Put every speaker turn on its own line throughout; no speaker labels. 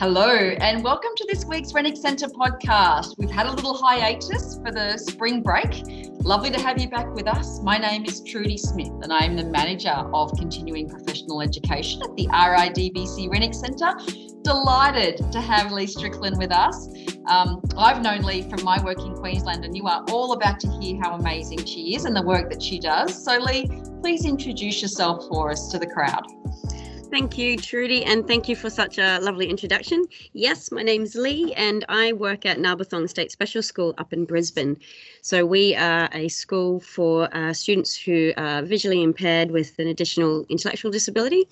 Hello, and welcome to this week's Renwick Centre podcast. We've had a little hiatus for the spring break. Lovely to have you back with us. My name is Trudy Smith, and I am the manager of continuing professional education at the RIDBC Renwick Centre. Delighted to have Lee Strickland with us. Um, I've known Lee from my work in Queensland, and you are all about to hear how amazing she is and the work that she does. So, Lee, please introduce yourself for us to the crowd.
Thank you, Trudy, and thank you for such a lovely introduction. Yes, my name's Lee, and I work at Narbethong State Special School up in Brisbane. So, we are a school for uh, students who are visually impaired with an additional intellectual disability.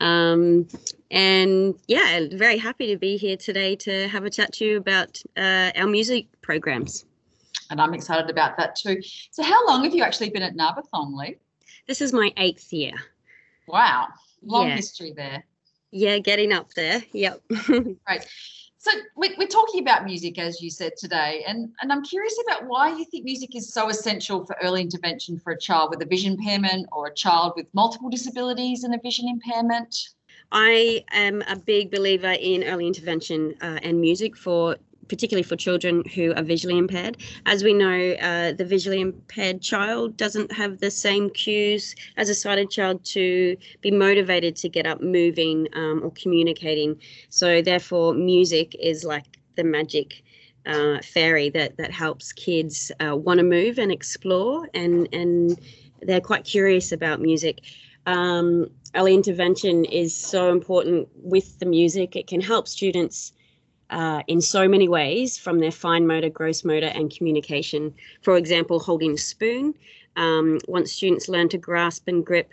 Um, and yeah, very happy to be here today to have a chat to you about uh, our music programs.
And I'm excited about that too. So, how long have you actually been at Narbethong, Lee?
This is my eighth year.
Wow long yeah. history there.
Yeah, getting up there. Yep.
Right. So we're talking about music, as you said today, and, and I'm curious about why you think music is so essential for early intervention for a child with a vision impairment or a child with multiple disabilities and a vision impairment.
I am a big believer in early intervention uh, and music for particularly for children who are visually impaired. As we know, uh, the visually impaired child doesn't have the same cues as a sighted child to be motivated to get up moving um, or communicating. So, therefore, music is like the magic. Uh, fairy that that helps kids uh, want to move and explore and and they're quite curious about music um, early intervention is so important with the music it can help students uh, in so many ways from their fine motor, gross motor, and communication. For example, holding a spoon. Um, once students learn to grasp and grip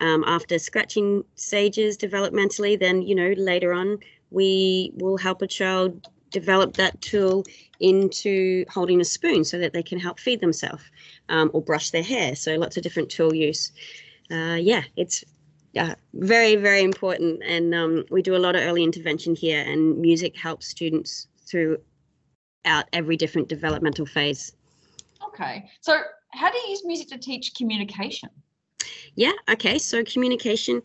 um, after scratching stages developmentally, then, you know, later on, we will help a child develop that tool into holding a spoon so that they can help feed themselves um, or brush their hair. So lots of different tool use. Uh, yeah, it's yeah, very, very important. And um, we do a lot of early intervention here, and music helps students throughout every different developmental phase.
Okay. So, how do you use music to teach communication?
Yeah, okay. So, communication,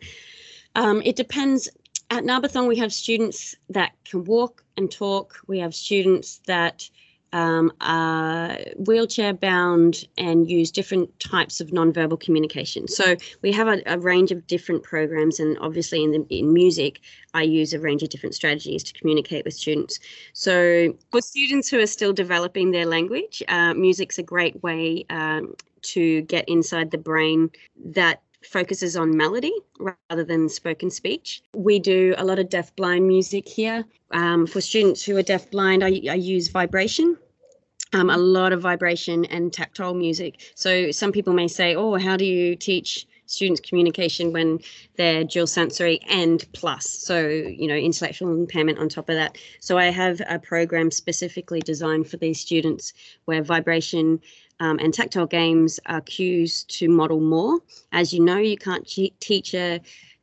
um, it depends. At Narbethong, we have students that can walk and talk, we have students that um, are wheelchair bound and use different types of nonverbal communication. So we have a, a, range of different programs, and obviously in the in music, I use a range of different strategies to communicate with students. So for students who are still developing their language, uh, music's a great way um, to get inside the brain that focuses on melody rather than spoken speech. We do a lot of deaf blind music here. Um, for students who are deaf blind, I, I use vibration. Um, a lot of vibration and tactile music. So some people may say, "Oh, how do you teach students communication when they're dual sensory and plus so you know intellectual impairment on top of that so i have a program specifically designed for these students where vibration um, and tactile games are cues to model more. As you know, you can't teach a,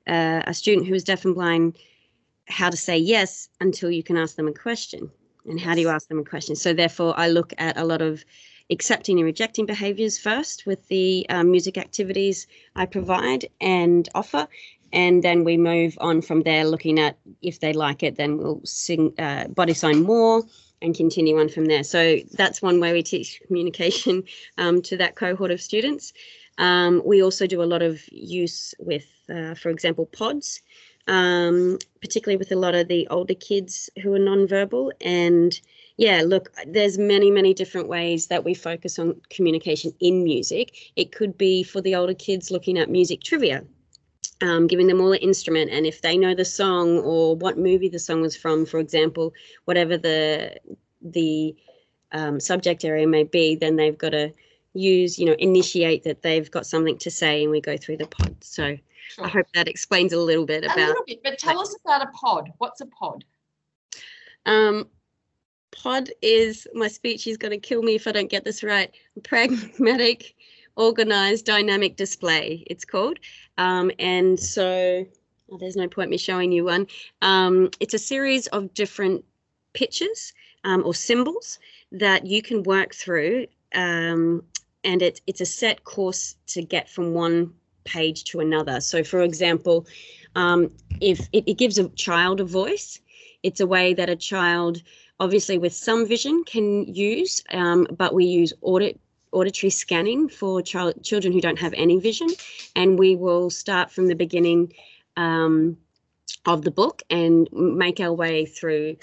uh, a student who is deaf and blind how to say yes until you can ask them a question. And how do you ask them a question? So, therefore, I look at a lot of accepting and rejecting behaviors first with the um, music activities I provide and offer. And then we move on from there, looking at if they like it, then we'll sing uh, body sign more and continue on from there. So that's one way we teach communication um, to that cohort of students. Um, we also do a lot of use with, uh, for example, PODDs, um, particularly with a lot of the older kids who are nonverbal. And yeah, look, there's many, many different ways that we focus on communication in music. It could be for the older kids looking at music trivia um, giving them all an instrument and if they know the song or what movie the song was from for example whatever the the um, subject area may be then they've got to use you know initiate that they've got something to say and we go through the PODD. So sure. i hope that explains a little bit about
a little bit but tell us about a PODD. What's a PODD?
Um PODD is my speech is going to kill me if i don't get this right pragmatic organized dynamic display, it's called. Um, and so oh, there's no point me showing you one. Um, it's a series of different pictures um, or symbols that you can work through. Um, and it, it's a set course to get from one page to another. So, for example, um, if it, it gives a child a voice, it's a way that a child, obviously with some vision, can use, um, but we use audit auditory scanning for child, children who don't have any vision, and we will start from the beginning um, of the book and make our way through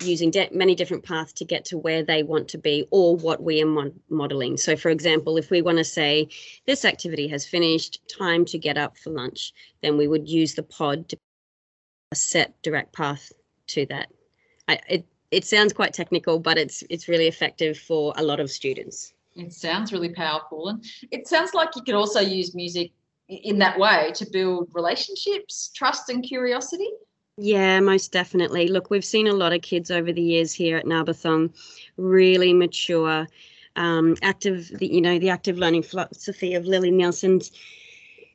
using de- many different paths to get to where they want to be or what we are modeling. So, for example, if we want to say this activity has finished, time to get up for lunch, then we would use the PODD to set direct path to that. I, it it sounds quite technical, but it's it's really effective for a lot of students.
It sounds really powerful, and it sounds like you could also use music in that way to build relationships, trust, and curiosity.
Yeah, most definitely. Look, we've seen a lot of kids over the years here at Narbethong really mature, um, active, the, you know, the active learning philosophy of Lilli Nielsen's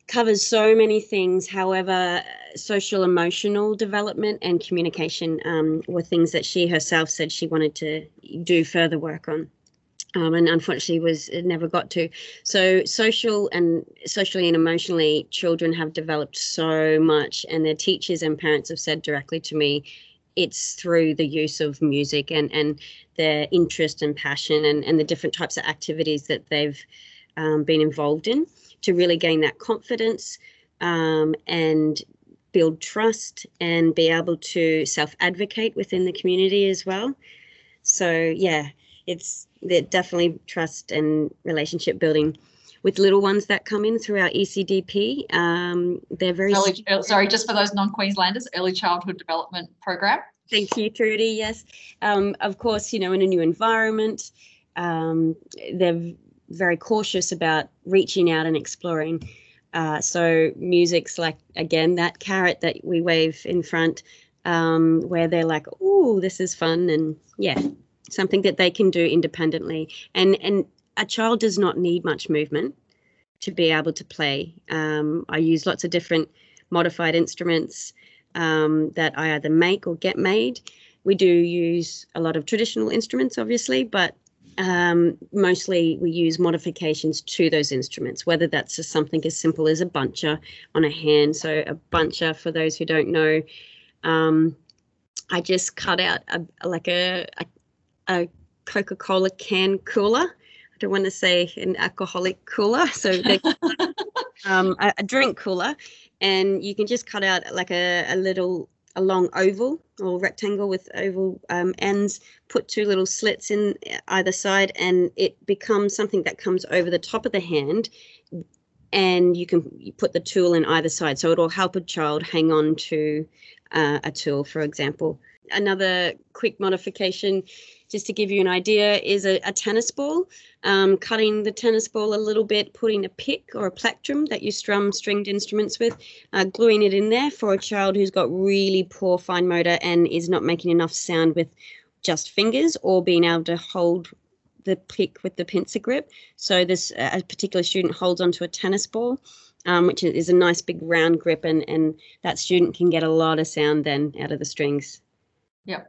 covers so many things. However, social emotional development and communication um, were things that she herself said she wanted to do further work on um, and unfortunately was never got to. So social and socially and emotionally, children have developed so much, and their teachers and parents have said directly to me, it's through the use of music and and their interest and passion and and the different types of activities that they've um, been involved in to really gain that confidence um, and build trust and be able to self advocate within the community as well. So yeah, it's definitely trust and relationship building with little ones that come in through our ECDP. Um, they're very
early, sorry, just for those non-Queenslanders, early childhood development program.
Thank you, Trudy. Yes, um, of course, you know, in a new environment, um, they're very cautious about reaching out and exploring. Uh, so music's like again that carrot that we wave in front, um, where they're like, "Oh, this is fun," and yeah, something that they can do independently. And and a child does not need much movement to be able to play. Um, I use lots of different modified instruments um, that I either make or get made. We do use a lot of traditional instruments, obviously, but um, mostly we use modifications to those instruments, whether that's something as simple as a buncher on a hand. So a buncher, for those who don't know, um, I just cut out a, like a, a, a Coca Cola can cooler. I don't want to say an alcoholic cooler. So um, a, a, drink cooler. And you can just cut out like a, a little, a long oval or rectangle with oval um, ends, put two little slits in either side, and it becomes something that comes over the top of the hand. And you can put the tool in either side. So it'll help a child hang on to uh, a tool, for example. Another quick modification just to give you an idea, is a, a tennis ball. Um, cutting the tennis ball a little bit, putting a pick or a plectrum that you strum stringed instruments with, uh, gluing it in there for a child who's got really poor fine motor and is not making enough sound with just fingers or being able to hold the pick with the pincer grip. So this a particular student holds onto a tennis ball, um, which is a nice big round grip, and and that student can get a lot of sound then out of the strings.
Yeah,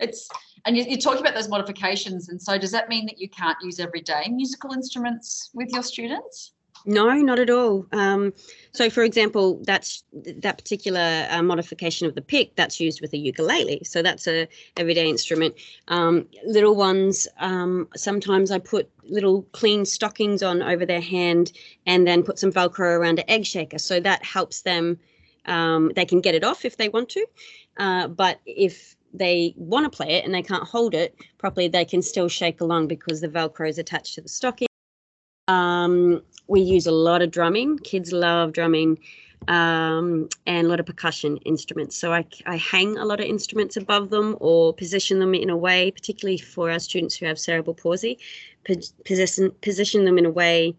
It's and you, are talking about those modifications. And so, does that mean that you can't use everyday musical instruments with your students?
No, not at all. Um, so, for example, that's that particular uh, modification of the pick that's used with a ukulele. So that's a everyday instrument. Um, little ones, um, sometimes I put little clean stockings on over their hand and then put some Velcro around an egg shaker. So that helps them. Um, they can get it off if they want to, uh, but if they want to play it and they can't hold it properly, they can still shake along because the Velcro is attached to the stocking. Um, we use a lot of drumming. Kids love drumming um, and a lot of percussion instruments. So I, I hang a lot of instruments above them or position them in a way, particularly for our students who have cerebral palsy, position, position them in a way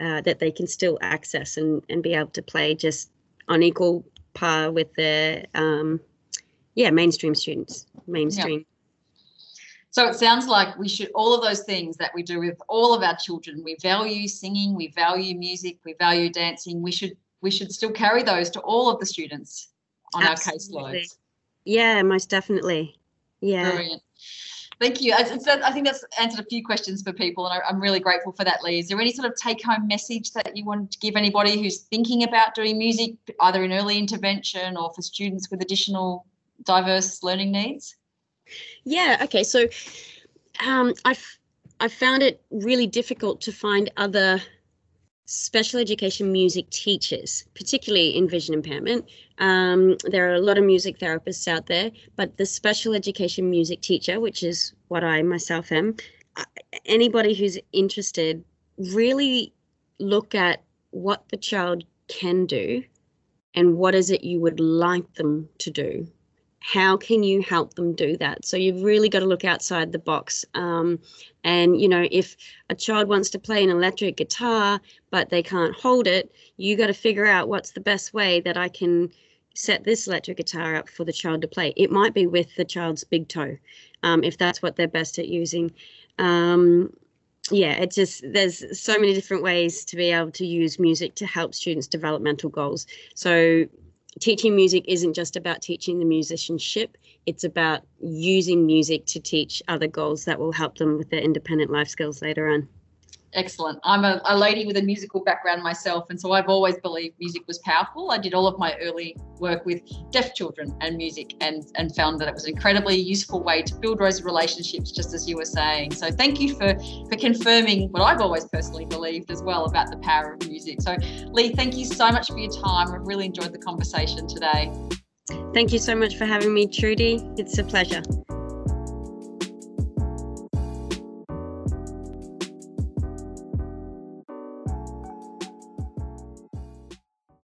uh, that they can still access and, and be able to play just on equal par with their um, yeah mainstream students mainstream
so it sounds like we should all of those things that we do with all of our children we value singing we value music we value dancing we should we should still carry those to all of the students on Absolutely. our caseloads
yeah most definitely yeah
brilliant Thank you. I, I think that's answered a few questions for people, and I, am really grateful for that, Lee. Is there any sort of take home message that you want to give anybody who's thinking about doing music, either in early intervention or for students with additional diverse learning needs?
Yeah, okay. So um, I've, I found it really difficult to find other special education music teachers, particularly in vision impairment. Um, there are a lot of music therapists out there, but the special education music teacher, which is what I myself am, uh, anybody who's interested, really look at what the child can do and what is it you would like them to do how can you help them do that? So you've really got to look outside the box um, and you know if a child wants to play an electric guitar but they can't hold it you got to figure out what's the best way that i can set this electric guitar up for the child to play. It might be with the child's big toe um, if that's what they're best at using. Um, yeah it just there's so many different ways to be able to use music to help students developmental goals. So teaching music isn't just about teaching the musicianship it's about using music to teach other goals that will help them with their independent life skills later on
Excellent. I'm a, a, lady with a musical background myself, and so I've always believed music was powerful. I did all of my early work with deaf children and music, and and found that it was an incredibly useful way to build those relationships, just as you were saying. So thank you for for confirming what I've always personally believed as well about the power of music. So Lee, thank you so much for your time. I've really enjoyed the conversation today.
Thank you so much for having me, Trudy. It's a pleasure.